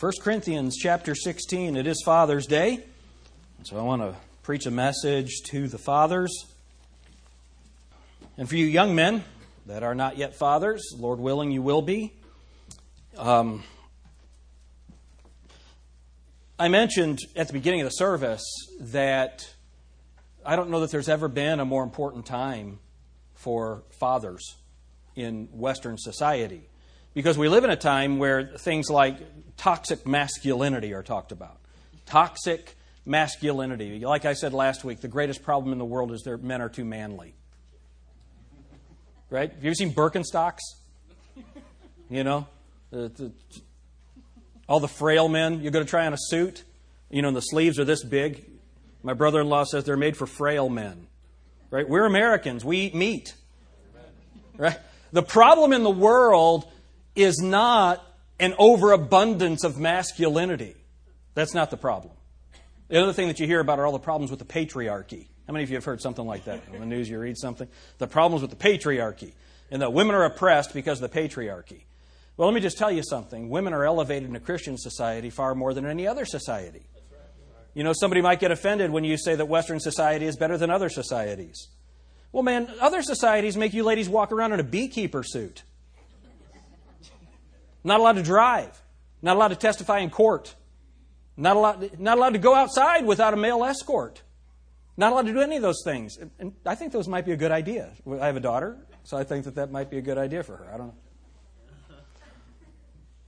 1 Corinthians chapter 16. It is Father's Day. So I want to preach a message to the fathers. And for you young men that are not yet fathers, Lord willing, you will be. Um, I mentioned at the beginning of the service that I don't know that there's ever been a more important time for fathers in Western society because we live in a time where things like toxic masculinity are talked about. Toxic masculinity. Like I said last week, the greatest problem in the world is that men are too manly. Right? Have you ever seen Birkenstocks? You know, the, the, all the frail men. You're going to try on a suit, you know, and the sleeves are this big. My brother in law says they're made for frail men. Right? We're Americans. We eat meat. Right? The problem in the world is not an overabundance of masculinity. That's not the problem. The other thing that you hear about are all the problems with the patriarchy. How many of you have heard something like that? In the news, you read something? The problems with the patriarchy. And that women are oppressed because of the patriarchy. Well, let me just tell you something. Women are elevated in a Christian society far more than any other society. You know, somebody might get offended when you say that Western society is better than other societies. Well, man, other societies make you ladies walk around in a beekeeper suit. Not allowed to drive. Not allowed to testify in court. Not allowed, not allowed to go outside without a male escort. Not allowed to do any of those things. And I think those might be a good idea. I have a daughter, so I think that that might be a good idea for her. I don't know.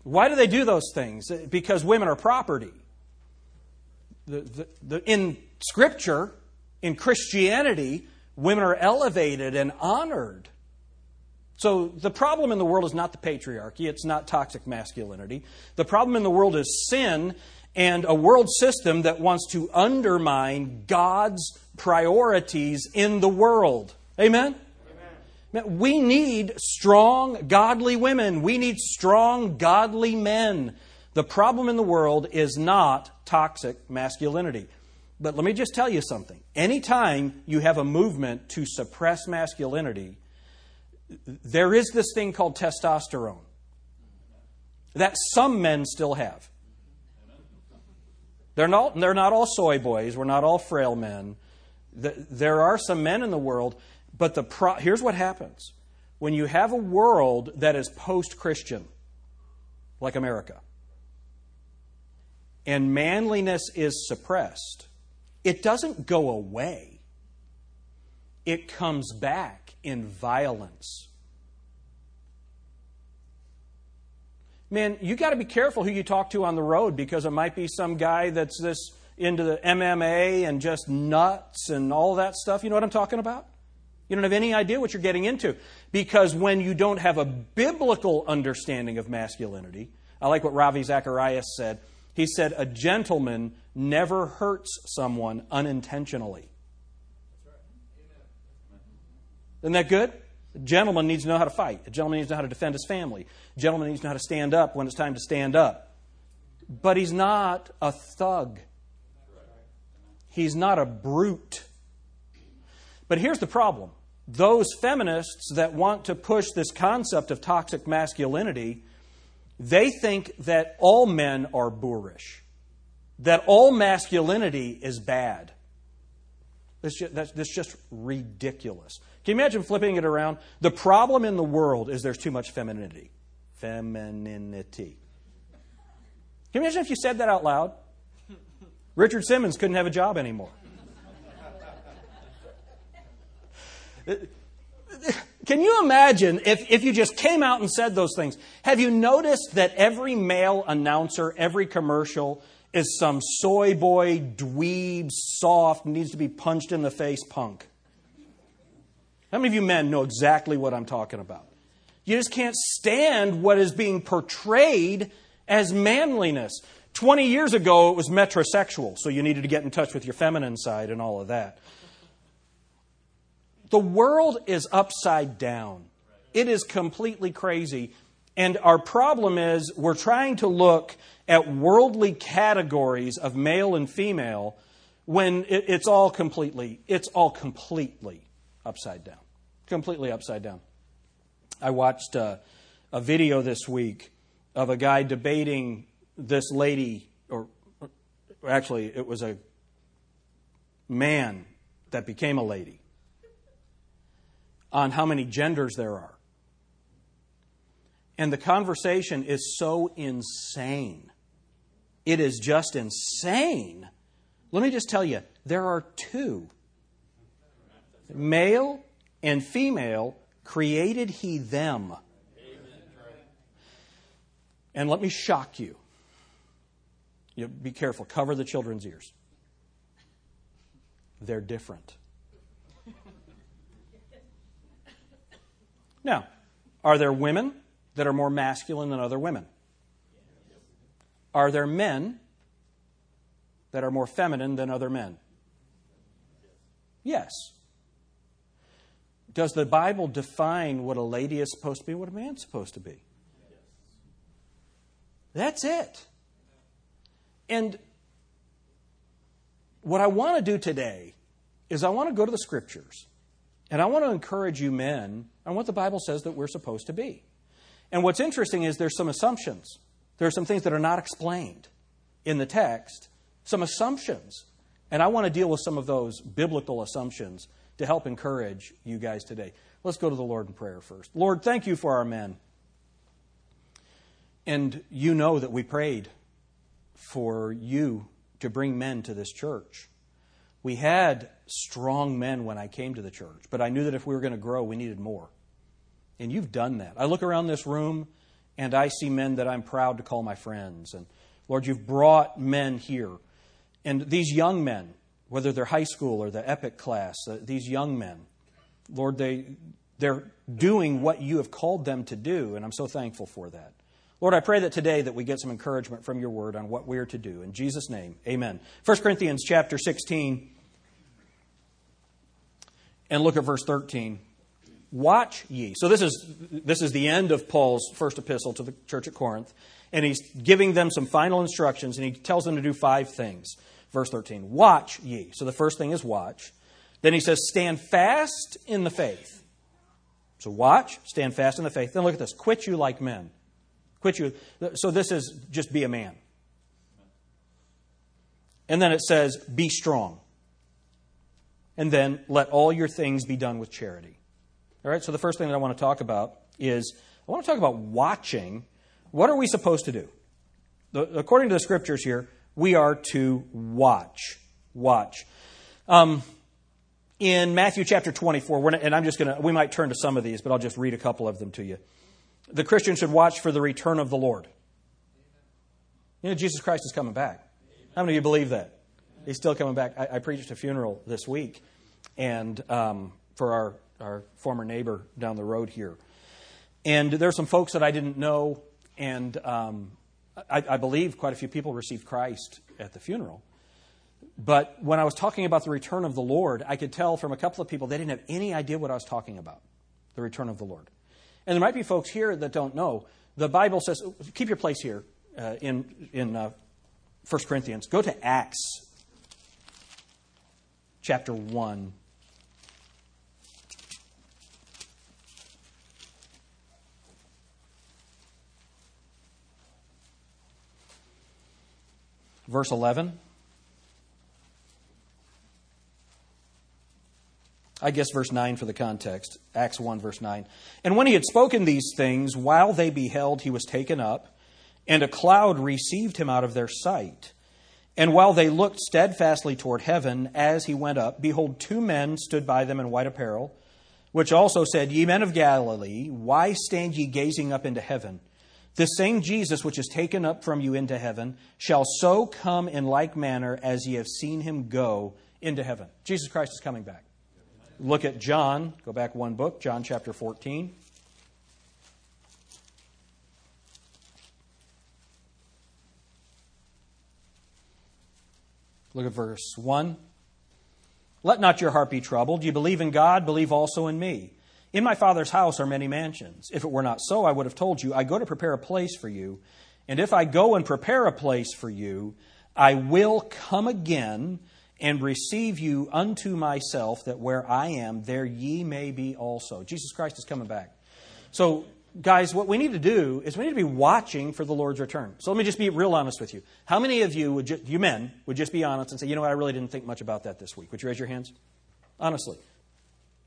Why do they do those things? Because women are property. The, the, the, in Scripture, in Christianity, women are elevated and honored. So the problem in the world is not the patriarchy, it's not toxic masculinity. The problem in the world is sin and a world system that wants to undermine God's priorities in the world. Amen? Amen? We need strong, godly women. We need strong, godly men. The problem in the world is not toxic masculinity. But let me just tell you something. Anytime you have a movement to suppress masculinity, there is this thing called testosterone that some men still have. They're not, they're not all soy boys. We're not all frail men. There are some men in the world, but the pro- here's what happens. When you have a world that is post Christian, like America, and manliness is suppressed, it doesn't go away, it comes back in violence. Man, you got to be careful who you talk to on the road because it might be some guy that's this into the MMA and just nuts and all that stuff. You know what I'm talking about? You don't have any idea what you're getting into. Because when you don't have a biblical understanding of masculinity, I like what Ravi Zacharias said. He said, A gentleman never hurts someone unintentionally. Isn't that good? A gentleman needs to know how to fight. A gentleman needs to know how to defend his family. A gentleman needs to know how to stand up when it's time to stand up. But he's not a thug. He's not a brute. But here's the problem those feminists that want to push this concept of toxic masculinity, they think that all men are boorish, that all masculinity is bad. That's just, that's just ridiculous. Can you imagine flipping it around? The problem in the world is there's too much femininity. Femininity. Can you imagine if you said that out loud? Richard Simmons couldn't have a job anymore. Can you imagine if, if you just came out and said those things? Have you noticed that every male announcer, every commercial, is some soy boy, dweeb, soft, needs to be punched in the face punk? How many of you men know exactly what I'm talking about? You just can't stand what is being portrayed as manliness. 20 years ago, it was metrosexual, so you needed to get in touch with your feminine side and all of that. The world is upside down. It is completely crazy. And our problem is we're trying to look at worldly categories of male and female when it's all completely, it's all completely upside down. Completely upside down. I watched a, a video this week of a guy debating this lady, or actually, it was a man that became a lady, on how many genders there are. And the conversation is so insane. It is just insane. Let me just tell you there are two male and female created he them. And let me shock you. you be careful, cover the children's ears. They're different. Now, are there women that are more masculine than other women? Are there men that are more feminine than other men? Yes. Does the Bible define what a lady is supposed to be, what a man's supposed to be? That's it. And what I want to do today is I want to go to the scriptures and I want to encourage you men on what the Bible says that we're supposed to be. And what's interesting is there's some assumptions. There are some things that are not explained in the text, some assumptions. And I want to deal with some of those biblical assumptions to help encourage you guys today. Let's go to the Lord in prayer first. Lord, thank you for our men. And you know that we prayed for you to bring men to this church. We had strong men when I came to the church, but I knew that if we were going to grow, we needed more. And you've done that. I look around this room and I see men that I'm proud to call my friends. And Lord, you've brought men here. And these young men, whether they're high school or the epic class, uh, these young men, Lord, they, they're doing what you have called them to do, and I'm so thankful for that. Lord, I pray that today that we get some encouragement from your word on what we are to do. In Jesus' name, amen. 1 Corinthians chapter 16, and look at verse 13. Watch ye. So this is this is the end of Paul's first epistle to the church at Corinth, and he's giving them some final instructions, and he tells them to do five things. Verse 13. Watch ye. So the first thing is watch. Then he says, stand fast in the faith. So watch, stand fast in the faith. Then look at this. Quit you like men. Quit you. So this is just be a man. And then it says, be strong. And then let all your things be done with charity. All right, so the first thing that I want to talk about is I want to talk about watching. What are we supposed to do? The, according to the scriptures here, we are to watch. Watch. Um, in Matthew chapter 24, and I'm just going to, we might turn to some of these, but I'll just read a couple of them to you. The Christian should watch for the return of the Lord. You know, Jesus Christ is coming back. How many of you believe that? He's still coming back. I, I preached a funeral this week, and um, for our our former neighbor down the road here. And there are some folks that I didn't know, and um, I, I believe quite a few people received Christ at the funeral. But when I was talking about the return of the Lord, I could tell from a couple of people they didn't have any idea what I was talking about the return of the Lord. And there might be folks here that don't know. The Bible says, keep your place here uh, in, in uh, 1 Corinthians. Go to Acts chapter 1. Verse 11. I guess verse 9 for the context. Acts 1, verse 9. And when he had spoken these things, while they beheld, he was taken up, and a cloud received him out of their sight. And while they looked steadfastly toward heaven as he went up, behold, two men stood by them in white apparel, which also said, Ye men of Galilee, why stand ye gazing up into heaven? This same Jesus, which is taken up from you into heaven, shall so come in like manner as ye have seen him go into heaven. Jesus Christ is coming back. Look at John. Go back one book, John chapter 14. Look at verse 1. Let not your heart be troubled. You believe in God, believe also in me. In my Father's house are many mansions. If it were not so, I would have told you, I go to prepare a place for you. And if I go and prepare a place for you, I will come again and receive you unto myself, that where I am, there ye may be also. Jesus Christ is coming back. So guys, what we need to do is we need to be watching for the Lord's return. So let me just be real honest with you. How many of you, would ju- you men, would just be honest and say, you know what, I really didn't think much about that this week? Would you raise your hands? Honestly.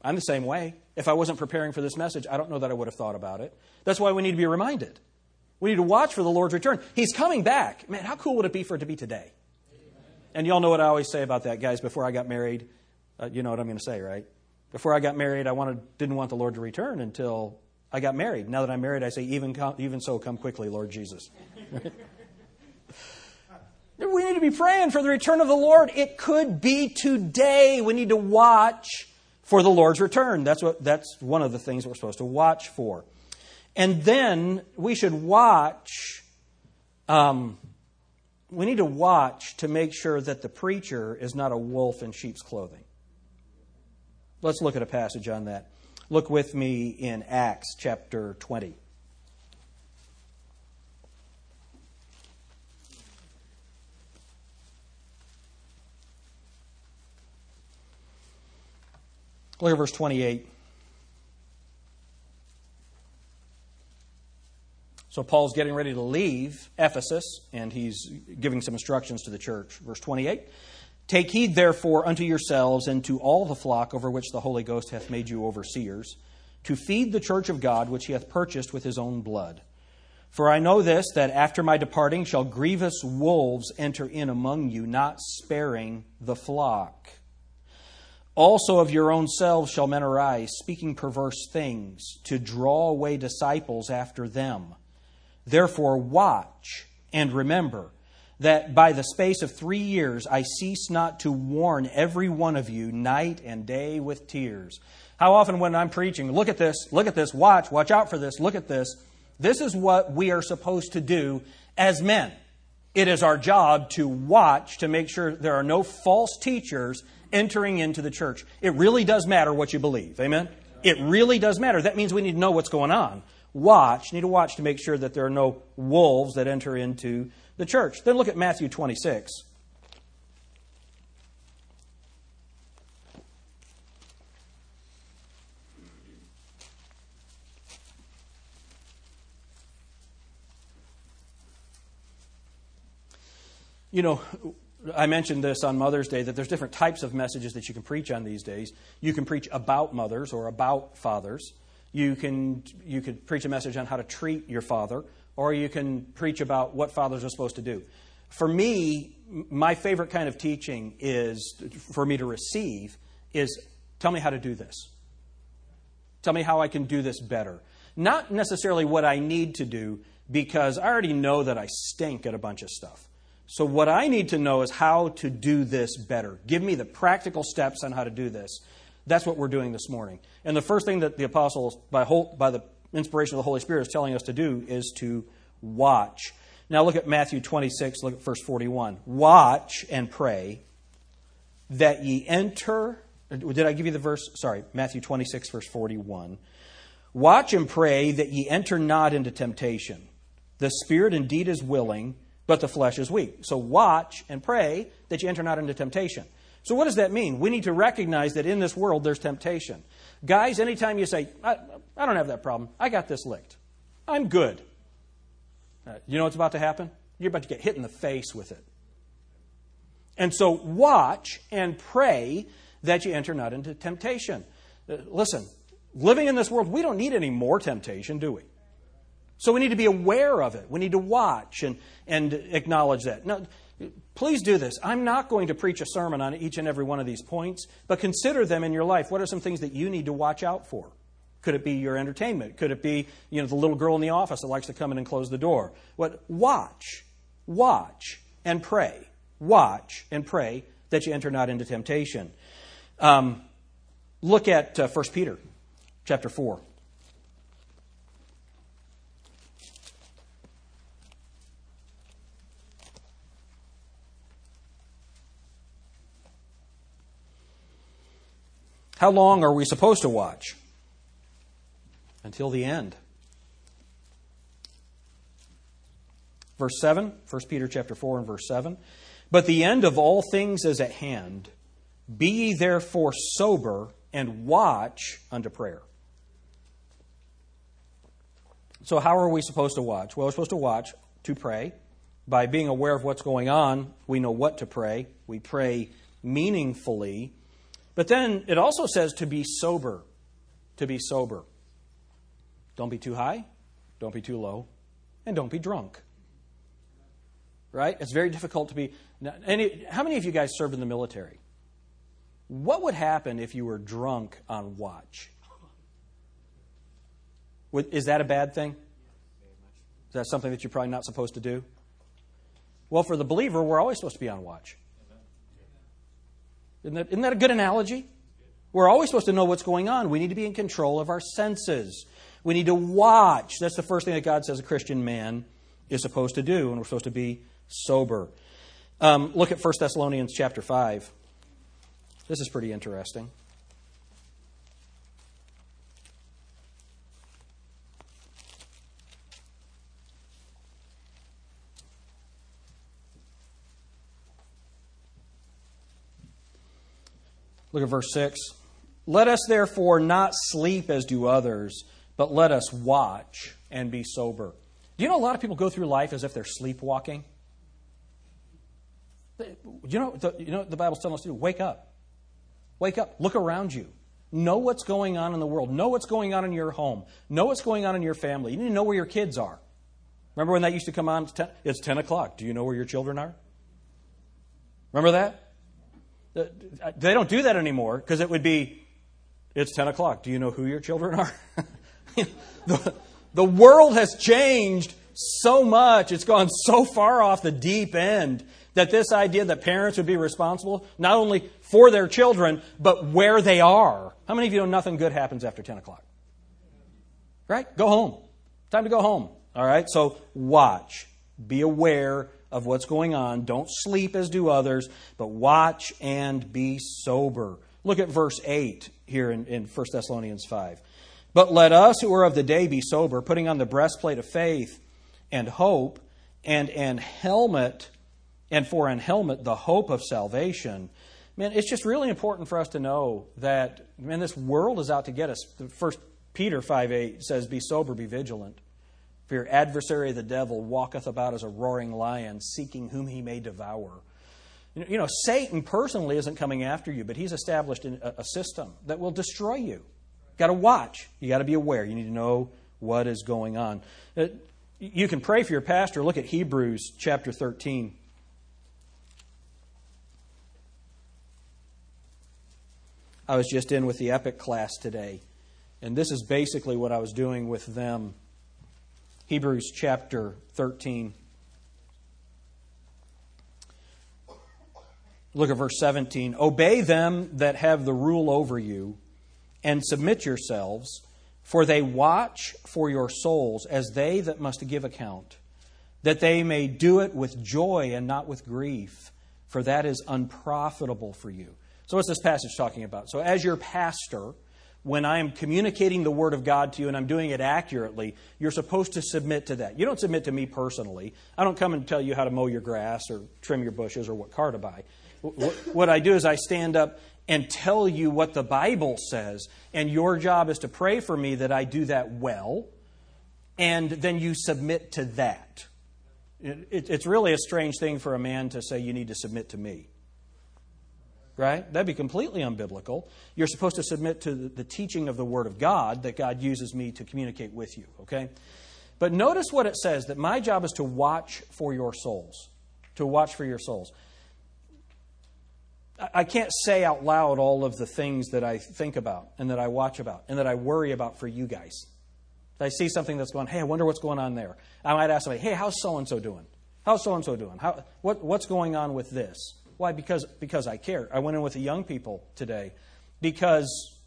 I'm the same way. If I wasn't preparing for this message, I don't know that I would have thought about it. That's why we need to be reminded. We need to watch for the Lord's return. He's coming back. Man, how cool would it be for it to be today? And y'all know what I always say about that, guys. Before I got married, uh, you know what I'm going to say, right? Before I got married, I wanted, didn't want the Lord to return until I got married. Now that I'm married, I say, even, come, even so, come quickly, Lord Jesus. we need to be praying for the return of the Lord. It could be today. We need to watch for the Lord's return. That's, what, that's one of the things we're supposed to watch for. And then we should watch, um, we need to watch to make sure that the preacher is not a wolf in sheep's clothing. Let's look at a passage on that. Look with me in Acts chapter 20. Look at verse 28. So Paul's getting ready to leave Ephesus, and he's giving some instructions to the church. Verse 28 Take heed, therefore, unto yourselves and to all the flock over which the Holy Ghost hath made you overseers, to feed the church of God which he hath purchased with his own blood. For I know this, that after my departing shall grievous wolves enter in among you, not sparing the flock. Also of your own selves shall men arise, speaking perverse things, to draw away disciples after them. Therefore, watch and remember that by the space of three years I cease not to warn every one of you night and day with tears. How often, when I'm preaching, look at this, look at this, watch, watch out for this, look at this. This is what we are supposed to do as men. It is our job to watch to make sure there are no false teachers entering into the church. It really does matter what you believe. Amen? It really does matter. That means we need to know what's going on. Watch, need to watch to make sure that there are no wolves that enter into the church. Then look at Matthew 26. You know, I mentioned this on Mother's Day that there's different types of messages that you can preach on these days. You can preach about mothers or about fathers. You can you could preach a message on how to treat your father or you can preach about what fathers are supposed to do. For me, my favorite kind of teaching is for me to receive is tell me how to do this. Tell me how I can do this better. Not necessarily what I need to do because I already know that I stink at a bunch of stuff. So, what I need to know is how to do this better. Give me the practical steps on how to do this. That's what we're doing this morning. And the first thing that the apostles, by, whole, by the inspiration of the Holy Spirit is telling us to do is to watch. Now look at Matthew 26, look at verse 41. Watch and pray that ye enter. Did I give you the verse? Sorry, Matthew 26, verse 41. Watch and pray that ye enter not into temptation. The spirit indeed is willing, but the flesh is weak. So watch and pray that you enter not into temptation. So what does that mean? We need to recognize that in this world there's temptation. Guys, anytime you say, I, I don't have that problem, I got this licked, I'm good. Uh, you know what's about to happen? You're about to get hit in the face with it. And so watch and pray that you enter not into temptation. Uh, listen, living in this world, we don't need any more temptation, do we? So we need to be aware of it. We need to watch and, and acknowledge that. Now, please do this. I'm not going to preach a sermon on each and every one of these points, but consider them in your life. What are some things that you need to watch out for? Could it be your entertainment? Could it be, you know, the little girl in the office that likes to come in and close the door? What watch, watch and pray. Watch and pray that you enter not into temptation. Um, look at uh, 1 Peter chapter 4. How long are we supposed to watch? Until the end. Verse 7, 1 Peter chapter 4 and verse 7. But the end of all things is at hand. Be ye therefore sober and watch unto prayer. So, how are we supposed to watch? Well, we're supposed to watch to pray. By being aware of what's going on, we know what to pray. We pray meaningfully. But then it also says to be sober. To be sober. Don't be too high, don't be too low, and don't be drunk. Right? It's very difficult to be. Any, how many of you guys served in the military? What would happen if you were drunk on watch? Is that a bad thing? Is that something that you're probably not supposed to do? Well, for the believer, we're always supposed to be on watch. Isn't that, isn't that a good analogy? We're always supposed to know what's going on. We need to be in control of our senses. We need to watch. That's the first thing that God says a Christian man is supposed to do, and we're supposed to be sober. Um, look at 1 Thessalonians chapter 5. This is pretty interesting. Look at verse 6. Let us therefore not sleep as do others, but let us watch and be sober. Do you know a lot of people go through life as if they're sleepwalking? You know, the, you know the Bible's telling us to do? Wake up. Wake up. Look around you. Know what's going on in the world. Know what's going on in your home. Know what's going on in your family. You need to know where your kids are. Remember when that used to come on? It's 10 o'clock. Do you know where your children are? Remember that? They don't do that anymore because it would be, it's 10 o'clock. Do you know who your children are? the, the world has changed so much. It's gone so far off the deep end that this idea that parents would be responsible not only for their children, but where they are. How many of you know nothing good happens after 10 o'clock? Right? Go home. Time to go home. All right? So watch. Be aware of what's going on. Don't sleep as do others, but watch and be sober. Look at verse 8 here in, in 1 Thessalonians 5. But let us who are of the day be sober, putting on the breastplate of faith and hope, and an helmet, and for an helmet, the hope of salvation. Man, it's just really important for us to know that, man, this world is out to get us. First Peter 5 8 says, Be sober, be vigilant. For your adversary, the devil, walketh about as a roaring lion, seeking whom he may devour. You know, Satan personally isn't coming after you, but he's established a system that will destroy you. Got to watch. You got to be aware. You need to know what is going on. Uh, you can pray for your pastor. Look at Hebrews chapter 13. I was just in with the Epic class today, and this is basically what I was doing with them. Hebrews chapter 13. Look at verse 17. Obey them that have the rule over you, and submit yourselves, for they watch for your souls as they that must give account, that they may do it with joy and not with grief, for that is unprofitable for you. So, what's this passage talking about? So, as your pastor, when I am communicating the Word of God to you and I'm doing it accurately, you're supposed to submit to that. You don't submit to me personally. I don't come and tell you how to mow your grass or trim your bushes or what car to buy. What I do is I stand up and tell you what the Bible says, and your job is to pray for me that I do that well, and then you submit to that. It's really a strange thing for a man to say, You need to submit to me right? That'd be completely unbiblical. You're supposed to submit to the teaching of the Word of God that God uses me to communicate with you, okay? But notice what it says that my job is to watch for your souls. To watch for your souls. I can't say out loud all of the things that I think about and that I watch about and that I worry about for you guys. If I see something that's going, hey, I wonder what's going on there. I might ask somebody, hey, how's so and so doing? How's so and so doing? How, what, what's going on with this? Why? Because, because I care. I went in with the young people today because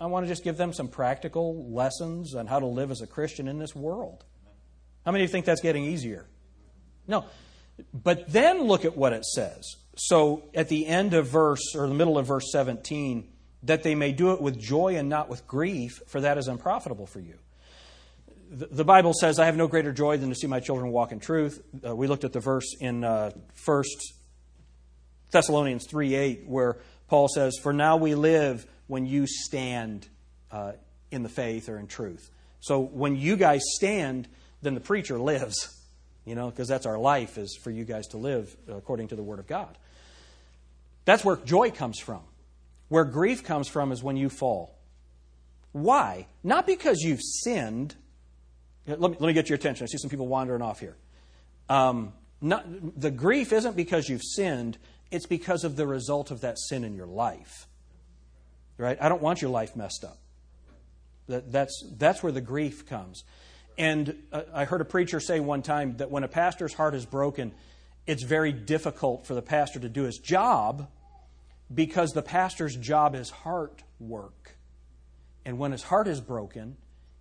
I want to just give them some practical lessons on how to live as a Christian in this world. How many of you think that's getting easier? No. But then look at what it says. So at the end of verse, or the middle of verse 17, that they may do it with joy and not with grief, for that is unprofitable for you. The Bible says, I have no greater joy than to see my children walk in truth. Uh, we looked at the verse in uh, 1 Thessalonians 3 8, where Paul says, For now we live when you stand uh, in the faith or in truth. So when you guys stand, then the preacher lives, you know, because that's our life is for you guys to live according to the Word of God. That's where joy comes from. Where grief comes from is when you fall. Why? Not because you've sinned. Let me, let me get your attention. I see some people wandering off here. Um, not, the grief isn't because you've sinned, it's because of the result of that sin in your life. Right? I don't want your life messed up. That, that's, that's where the grief comes. And uh, I heard a preacher say one time that when a pastor's heart is broken, it's very difficult for the pastor to do his job because the pastor's job is heart work. And when his heart is broken,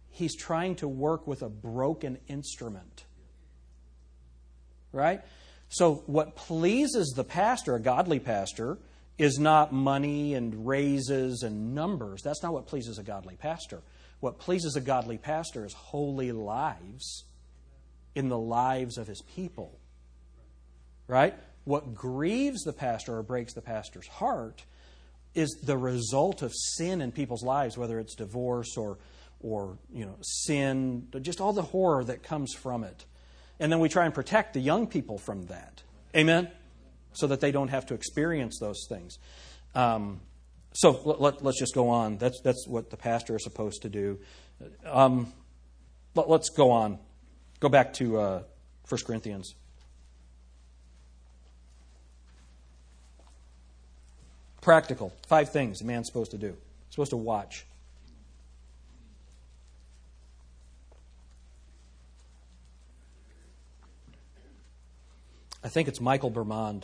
he's trying to work with a broken instrument. Right? So, what pleases the pastor, a godly pastor, is not money and raises and numbers. That's not what pleases a godly pastor. What pleases a godly pastor is holy lives in the lives of his people. Right? What grieves the pastor or breaks the pastor's heart is the result of sin in people's lives, whether it's divorce or, or you know, sin, just all the horror that comes from it. And then we try and protect the young people from that. Amen? So that they don't have to experience those things. Um, so let, us let, just go on. That's, that's what the pastor is supposed to do. Um, let, us go on. Go back to uh, 1 Corinthians. Practical. Five things a man's supposed to do. He's supposed to watch. I think it's Michael Bermond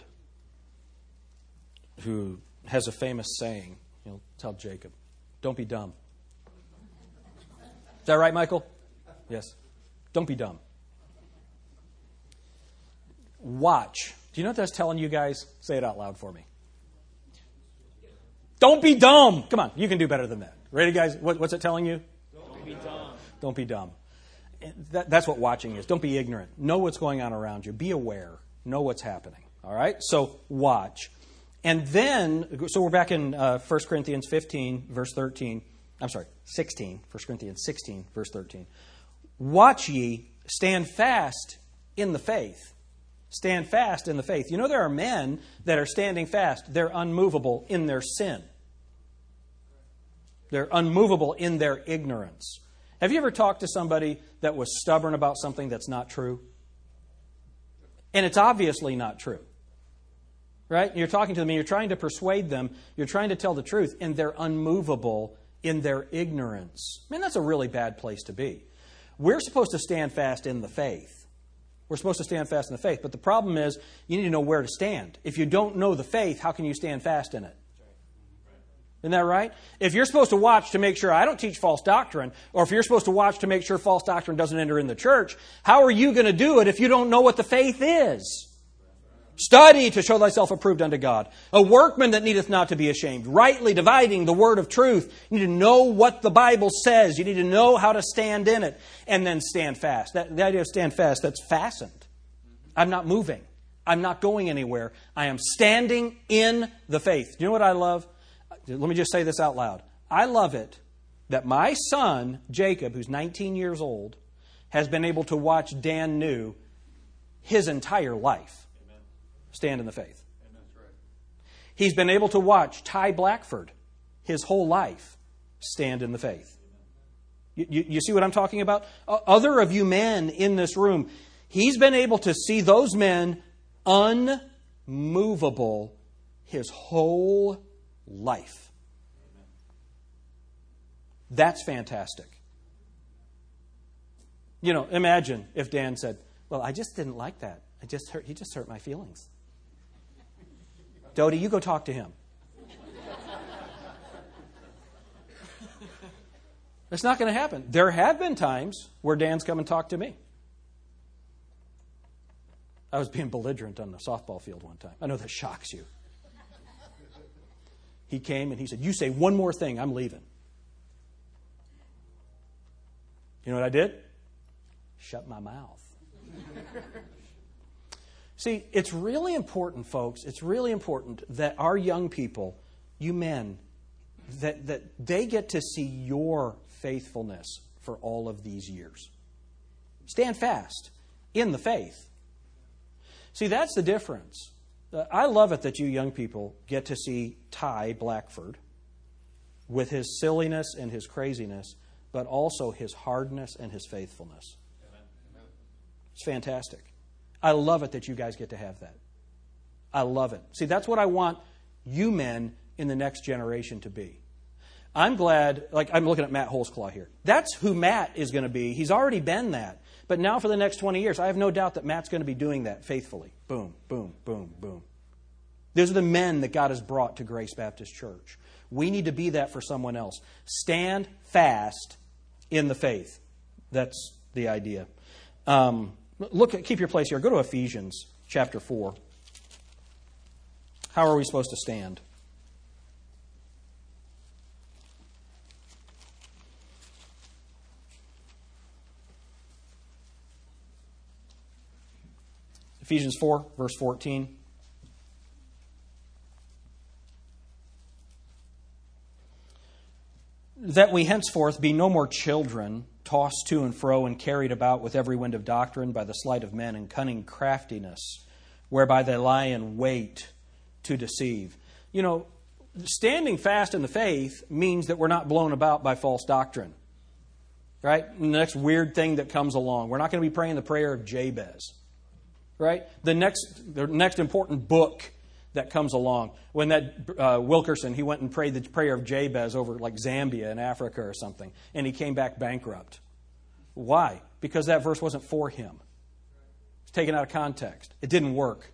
who has a famous saying. He'll tell Jacob, Don't be dumb. Is that right, Michael? Yes. Don't be dumb. Watch. Do you know what that's telling you guys? Say it out loud for me. Don't be dumb. Come on, you can do better than that. Ready, guys? What, what's it telling you? Don't be dumb. Don't be dumb. That, that's what watching is. Don't be ignorant. Know what's going on around you. Be aware. Know what's happening. All right? So watch. And then, so we're back in uh, 1 Corinthians 15, verse 13. I'm sorry, 16. 1 Corinthians 16, verse 13. Watch ye, stand fast in the faith. Stand fast in the faith. You know, there are men that are standing fast, they're unmovable in their sin, they're unmovable in their ignorance. Have you ever talked to somebody that was stubborn about something that's not true? And it's obviously not true. Right? You're talking to them and you're trying to persuade them, you're trying to tell the truth, and they're unmovable in their ignorance. Man, that's a really bad place to be. We're supposed to stand fast in the faith. We're supposed to stand fast in the faith. But the problem is, you need to know where to stand. If you don't know the faith, how can you stand fast in it? Isn't that right? If you're supposed to watch to make sure I don't teach false doctrine, or if you're supposed to watch to make sure false doctrine doesn't enter in the church, how are you going to do it if you don't know what the faith is? Study to show thyself approved unto God. A workman that needeth not to be ashamed, rightly dividing the word of truth. You need to know what the Bible says. You need to know how to stand in it, and then stand fast. That, the idea of stand fast, that's fastened. I'm not moving. I'm not going anywhere. I am standing in the faith. Do you know what I love? Let me just say this out loud. I love it that my son, Jacob, who's 19 years old, has been able to watch Dan New his entire life stand in the faith. He's been able to watch Ty Blackford his whole life stand in the faith. You, you, you, see what I'm talking about? Other of you men in this room, he's been able to see those men unmovable his whole life. That's fantastic. You know, imagine if Dan said, Well, I just didn't like that. I just hurt, he just hurt my feelings. Dodie, you go talk to him. It's not going to happen. There have been times where Dan's come and talked to me. I was being belligerent on the softball field one time. I know that shocks you. He came and he said, You say one more thing, I'm leaving. You know what I did? Shut my mouth. See, it's really important, folks, it's really important that our young people, you men, that, that they get to see your faithfulness for all of these years. Stand fast in the faith. See, that's the difference. Uh, I love it that you young people get to see Ty Blackford with his silliness and his craziness, but also his hardness and his faithfulness. It's fantastic. I love it that you guys get to have that. I love it. See, that's what I want you men in the next generation to be. I'm glad, like I'm looking at Matt Holzclaw here. That's who Matt is going to be. He's already been that. But now for the next 20 years, I have no doubt that Matt's going to be doing that faithfully. Boom, boom, boom, boom. Those are the men that God has brought to Grace Baptist Church. We need to be that for someone else. Stand fast in the faith. That's the idea. Um, look, at, keep your place here. Go to Ephesians chapter 4. How are we supposed to stand? Ephesians 4, verse 14. That we henceforth be no more children, tossed to and fro and carried about with every wind of doctrine by the sleight of men and cunning craftiness, whereby they lie in wait to deceive. You know, standing fast in the faith means that we're not blown about by false doctrine. Right? And the next weird thing that comes along. We're not going to be praying the prayer of Jabez right? The next, the next important book that comes along. When that uh, Wilkerson, he went and prayed the prayer of Jabez over like Zambia in Africa or something, and he came back bankrupt. Why? Because that verse wasn't for him. It's taken out of context. It didn't work.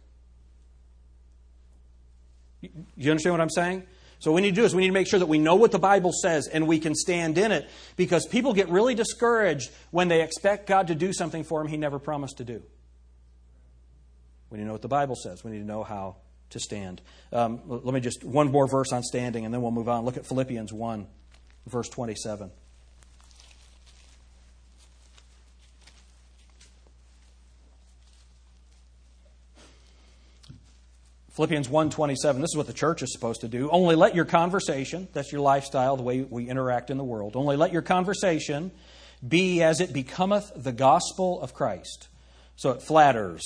You understand what I'm saying? So what we need to do is we need to make sure that we know what the Bible says and we can stand in it because people get really discouraged when they expect God to do something for them he never promised to do. We need to know what the Bible says. We need to know how to stand. Um, let me just, one more verse on standing, and then we'll move on. Look at Philippians 1, verse 27. Philippians 1:27 this is what the church is supposed to do only let your conversation that's your lifestyle the way we interact in the world only let your conversation be as it becometh the gospel of Christ so it flatters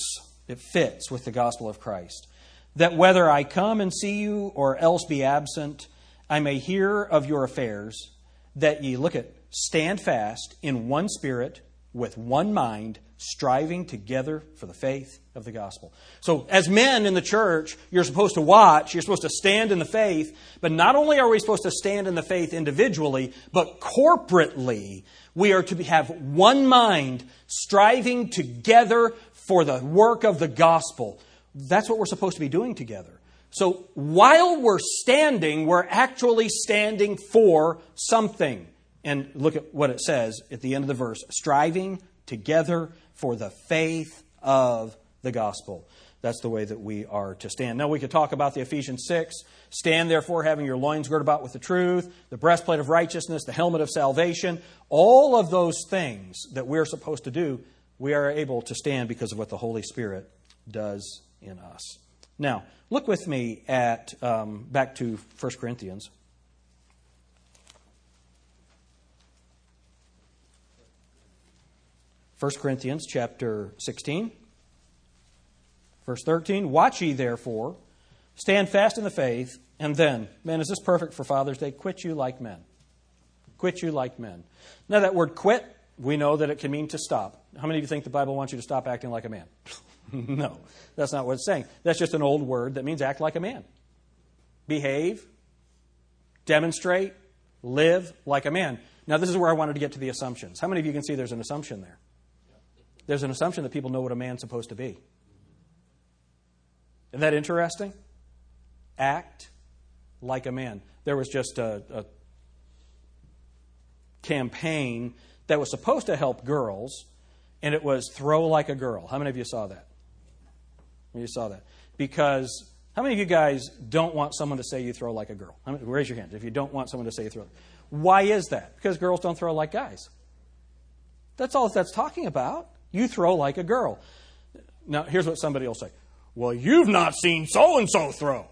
it fits with the gospel of Christ. That whether I come and see you or else be absent, I may hear of your affairs, that ye, look at, stand fast in one spirit, with one mind, striving together for the faith of the gospel. So, as men in the church, you're supposed to watch, you're supposed to stand in the faith, but not only are we supposed to stand in the faith individually, but corporately, we are to have one mind, striving together for the work of the gospel. That's what we're supposed to be doing together. So while we're standing, we're actually standing for something. And look at what it says at the end of the verse striving together for the faith of the gospel. That's the way that we are to stand. Now, we could talk about the Ephesians 6. Stand, therefore, having your loins girded about with the truth, the breastplate of righteousness, the helmet of salvation. All of those things that we're supposed to do we are able to stand because of what the Holy Spirit does in us. Now, look with me at um, back to 1 Corinthians. First Corinthians chapter 16, verse 13. Watch ye therefore, stand fast in the faith, and then, man, is this perfect for Father's Day? Quit you like men. Quit you like men. Now, that word quit we know that it can mean to stop. How many of you think the Bible wants you to stop acting like a man? no, that's not what it's saying. That's just an old word that means act like a man. Behave, demonstrate, live like a man. Now, this is where I wanted to get to the assumptions. How many of you can see there's an assumption there? There's an assumption that people know what a man's supposed to be. Isn't that interesting? Act like a man. There was just a, a campaign that was supposed to help girls, and it was throw like a girl. How many of you saw that? You saw that. Because how many of you guys don't want someone to say you throw like a girl? Many, raise your hand if you don't want someone to say you throw. Why is that? Because girls don't throw like guys. That's all that's talking about. You throw like a girl. Now, here's what somebody will say Well, you've not seen so and so throw.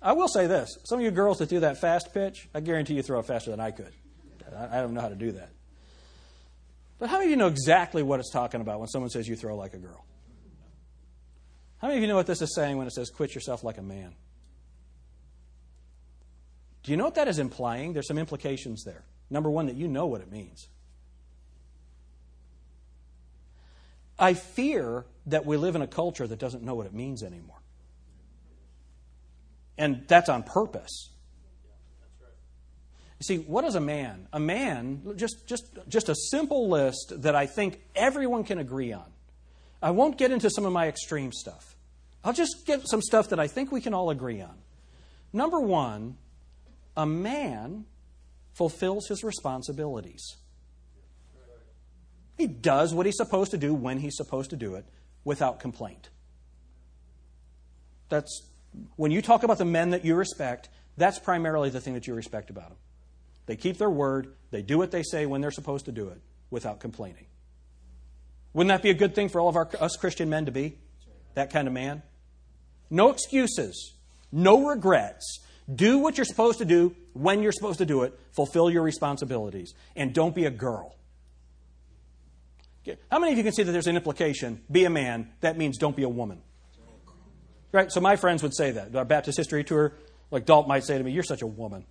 I will say this some of you girls that do that fast pitch, I guarantee you throw it faster than I could. I don't know how to do that. But how many of you know exactly what it's talking about when someone says you throw like a girl? How many of you know what this is saying when it says quit yourself like a man? Do you know what that is implying? There's some implications there. Number one, that you know what it means. I fear that we live in a culture that doesn't know what it means anymore. And that's on purpose. You see, what is a man? A man, just, just, just a simple list that I think everyone can agree on. I won't get into some of my extreme stuff. I'll just get some stuff that I think we can all agree on. Number one, a man fulfills his responsibilities. He does what he's supposed to do when he's supposed to do it without complaint. That's when you talk about the men that you respect, that's primarily the thing that you respect about them. They keep their word, they do what they say when they're supposed to do it without complaining. Wouldn't that be a good thing for all of our, us Christian men to be? That kind of man? No excuses, no regrets. Do what you're supposed to do when you're supposed to do it. Fulfill your responsibilities. And don't be a girl. How many of you can see that there's an implication? Be a man. That means don't be a woman. Right? So my friends would say that. Our Baptist history tour, like Dalt might say to me, You're such a woman.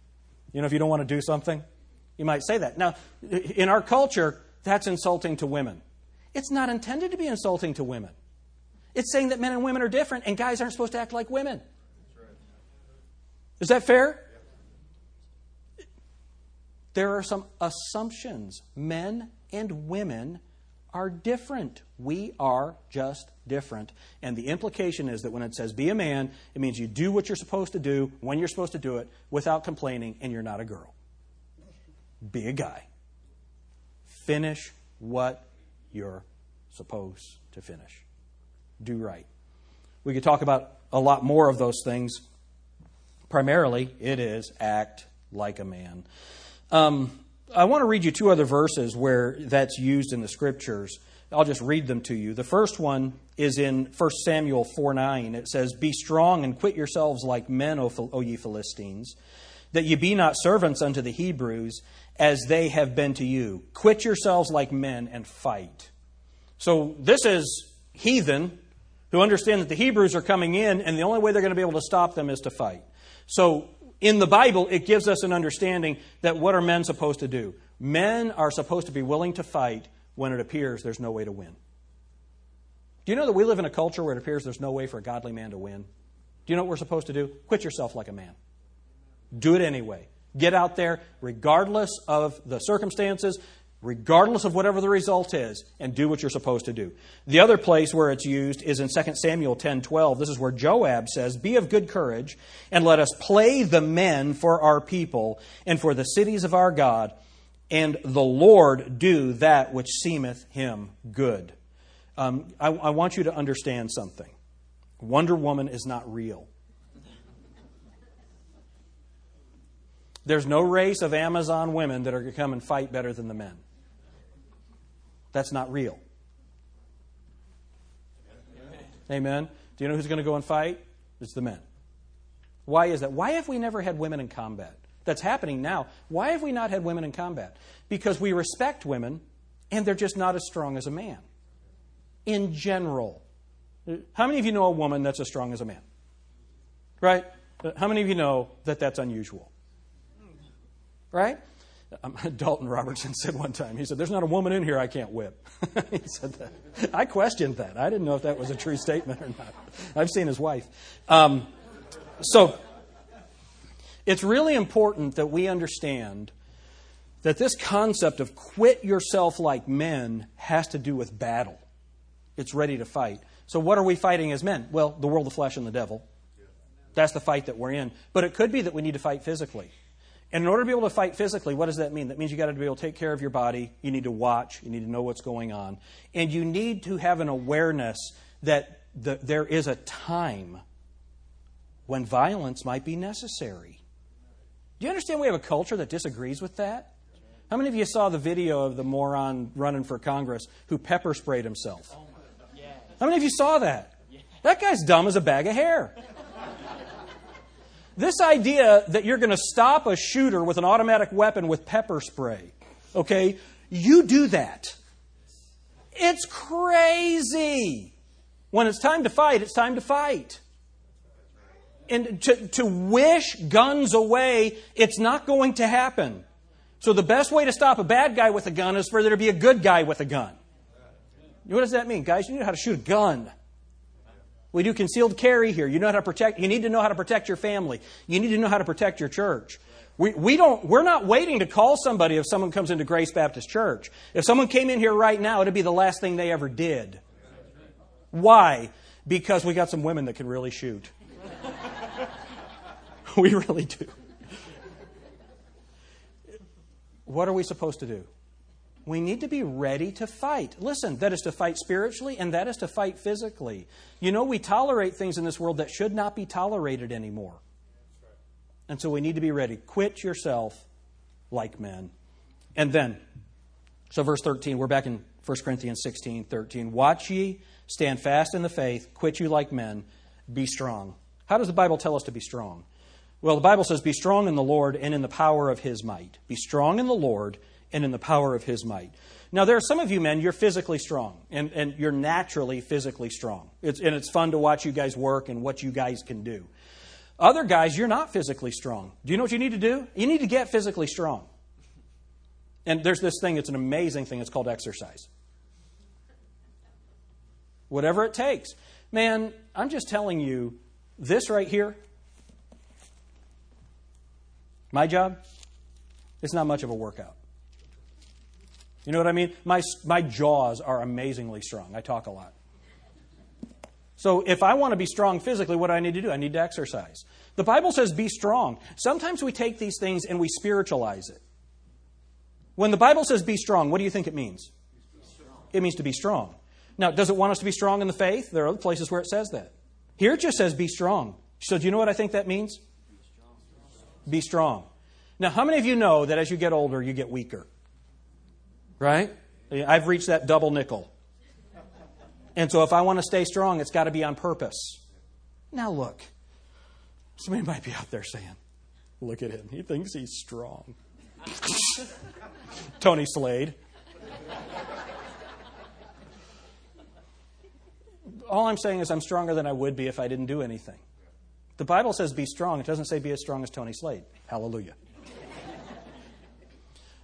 You know, if you don't want to do something, you might say that. Now, in our culture, that's insulting to women. It's not intended to be insulting to women. It's saying that men and women are different and guys aren't supposed to act like women. Is that fair? There are some assumptions. Men and women are different. We are just different. And the implication is that when it says be a man, it means you do what you're supposed to do when you're supposed to do it without complaining, and you're not a girl. Be a guy. Finish what you're supposed to finish. Do right. We could talk about a lot more of those things. Primarily, it is act like a man. Um, I want to read you two other verses where that's used in the scriptures. I'll just read them to you. The first one is in 1 Samuel 4 9. It says, Be strong and quit yourselves like men, O ye Philistines, that ye be not servants unto the Hebrews, as they have been to you. Quit yourselves like men and fight. So this is heathen who understand that the Hebrews are coming in, and the only way they're going to be able to stop them is to fight. So in the Bible, it gives us an understanding that what are men supposed to do? Men are supposed to be willing to fight when it appears there's no way to win. Do you know that we live in a culture where it appears there's no way for a godly man to win? Do you know what we're supposed to do? Quit yourself like a man. Do it anyway. Get out there, regardless of the circumstances regardless of whatever the result is, and do what you're supposed to do. The other place where it's used is in 2 Samuel 10:12. This is where Joab says, "Be of good courage, and let us play the men for our people and for the cities of our God, and the Lord do that which seemeth him good." Um, I, I want you to understand something. Wonder Woman is not real. There's no race of Amazon women that are going to come and fight better than the men. That's not real. Amen. Do you know who's going to go and fight? It's the men. Why is that? Why have we never had women in combat? That's happening now. Why have we not had women in combat? Because we respect women and they're just not as strong as a man. In general. How many of you know a woman that's as strong as a man? Right? How many of you know that that's unusual? Right? Um, Dalton Robertson said one time, he said, There's not a woman in here I can't whip. he said that. I questioned that. I didn't know if that was a true statement or not. I've seen his wife. Um, so, it's really important that we understand that this concept of quit yourself like men has to do with battle. It's ready to fight. So, what are we fighting as men? Well, the world, the flesh, and the devil. That's the fight that we're in. But it could be that we need to fight physically. And in order to be able to fight physically, what does that mean? That means you got to be able to take care of your body. You need to watch. You need to know what's going on. And you need to have an awareness that the, there is a time when violence might be necessary. Do you understand we have a culture that disagrees with that? How many of you saw the video of the moron running for Congress who pepper sprayed himself? Oh How many of you saw that? That guy's dumb as a bag of hair. This idea that you're going to stop a shooter with an automatic weapon with pepper spray, okay? You do that. It's crazy. When it's time to fight, it's time to fight. And to, to wish guns away, it's not going to happen. So the best way to stop a bad guy with a gun is for there to be a good guy with a gun. What does that mean, guys? You know how to shoot a gun. We do concealed carry here. You know how to protect. You need to know how to protect your family. You need to know how to protect your church. We, we don't, we're not waiting to call somebody if someone comes into Grace Baptist Church. If someone came in here right now, it'd be the last thing they ever did. Why? Because we got some women that can really shoot. we really do. What are we supposed to do? We need to be ready to fight. Listen, that is to fight spiritually and that is to fight physically. You know, we tolerate things in this world that should not be tolerated anymore. And so we need to be ready. Quit yourself like men. And then, so verse 13, we're back in 1 Corinthians 16, 13. Watch ye, stand fast in the faith, quit you like men, be strong. How does the Bible tell us to be strong? Well, the Bible says, Be strong in the Lord and in the power of his might. Be strong in the Lord and in the power of his might. Now, there are some of you men, you're physically strong, and, and you're naturally physically strong. It's, and it's fun to watch you guys work and what you guys can do. Other guys, you're not physically strong. Do you know what you need to do? You need to get physically strong. And there's this thing, it's an amazing thing, it's called exercise. Whatever it takes. Man, I'm just telling you, this right here, my job, it's not much of a workout. You know what I mean? My, my jaws are amazingly strong. I talk a lot. So if I want to be strong physically, what do I need to do? I need to exercise. The Bible says be strong. Sometimes we take these things and we spiritualize it. When the Bible says be strong, what do you think it means? It means to be strong. Now, does it want us to be strong in the faith? There are other places where it says that. Here it just says be strong. So do you know what I think that means? Be strong. Now, how many of you know that as you get older, you get weaker? Right? I've reached that double nickel. And so if I want to stay strong, it's got to be on purpose. Now, look. Somebody might be out there saying, Look at him. He thinks he's strong. Tony Slade. All I'm saying is I'm stronger than I would be if I didn't do anything. The Bible says be strong. It doesn't say be as strong as Tony Slade. Hallelujah.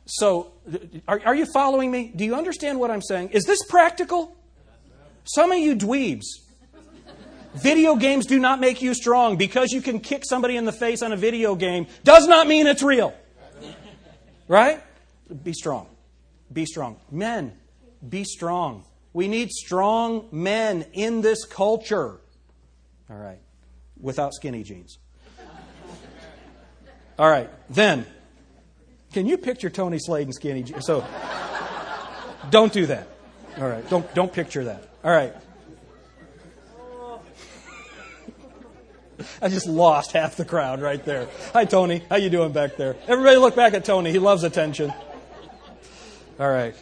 So, are, are you following me? Do you understand what I'm saying? Is this practical? Some of you dweebs, video games do not make you strong. Because you can kick somebody in the face on a video game does not mean it's real. Right? Be strong. Be strong. Men, be strong. We need strong men in this culture. All right. Without skinny jeans. All right. Then, can you picture Tony Slade and skinny jeans? So, don't do that. All right. Don't, don't picture that. All right. I just lost half the crowd right there. Hi, Tony. How you doing back there? Everybody look back at Tony. He loves attention. All right.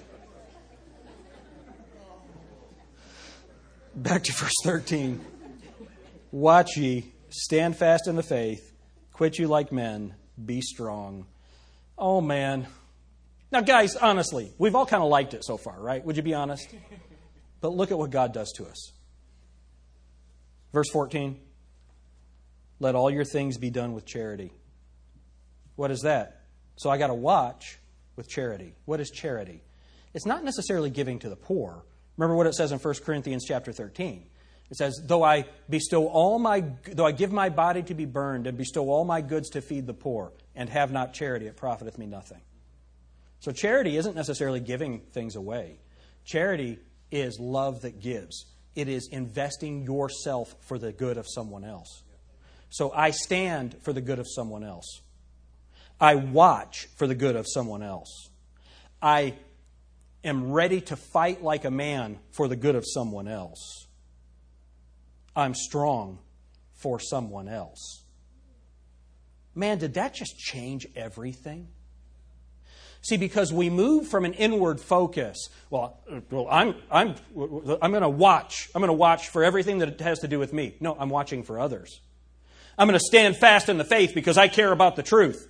Back to verse 13. Watch ye, stand fast in the faith, quit you like men, be strong. Oh, man. Now, guys, honestly, we've all kind of liked it so far, right? Would you be honest? But look at what God does to us. Verse 14 Let all your things be done with charity. What is that? So I got to watch with charity. What is charity? It's not necessarily giving to the poor. Remember what it says in 1 Corinthians chapter 13. It says, though I bestow all my, though I give my body to be burned and bestow all my goods to feed the poor and have not charity, it profiteth me nothing. So charity isn't necessarily giving things away. Charity is love that gives. It is investing yourself for the good of someone else. So I stand for the good of someone else. I watch for the good of someone else. I am ready to fight like a man for the good of someone else. I'm strong for someone else. Man, did that just change everything? See, because we move from an inward focus. Well, well I'm, I'm, I'm going to watch. I'm going to watch for everything that has to do with me. No, I'm watching for others. I'm going to stand fast in the faith because I care about the truth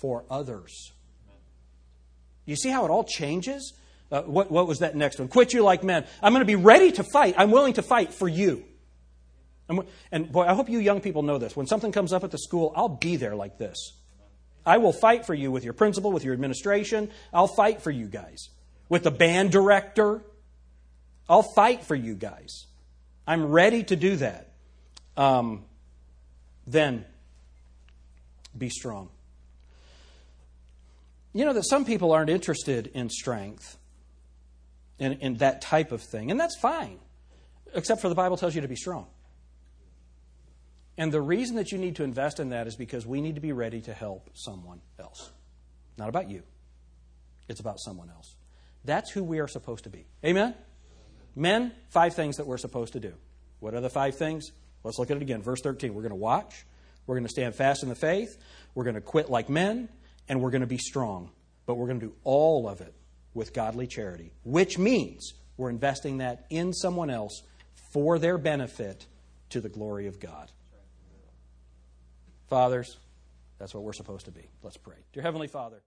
for others. You see how it all changes? Uh, what, what was that next one? Quit you like men. I'm going to be ready to fight. I'm willing to fight for you. And, and boy, I hope you young people know this. When something comes up at the school, I'll be there like this. I will fight for you with your principal, with your administration. I'll fight for you guys. With the band director, I'll fight for you guys. I'm ready to do that. Um, then, be strong. You know that some people aren't interested in strength, in, in that type of thing, and that's fine, except for the Bible tells you to be strong. And the reason that you need to invest in that is because we need to be ready to help someone else. Not about you, it's about someone else. That's who we are supposed to be. Amen? Men, five things that we're supposed to do. What are the five things? Let's look at it again. Verse 13. We're going to watch, we're going to stand fast in the faith, we're going to quit like men, and we're going to be strong. But we're going to do all of it with godly charity, which means we're investing that in someone else for their benefit to the glory of God. Fathers, that's what we're supposed to be. Let's pray. Dear Heavenly Father,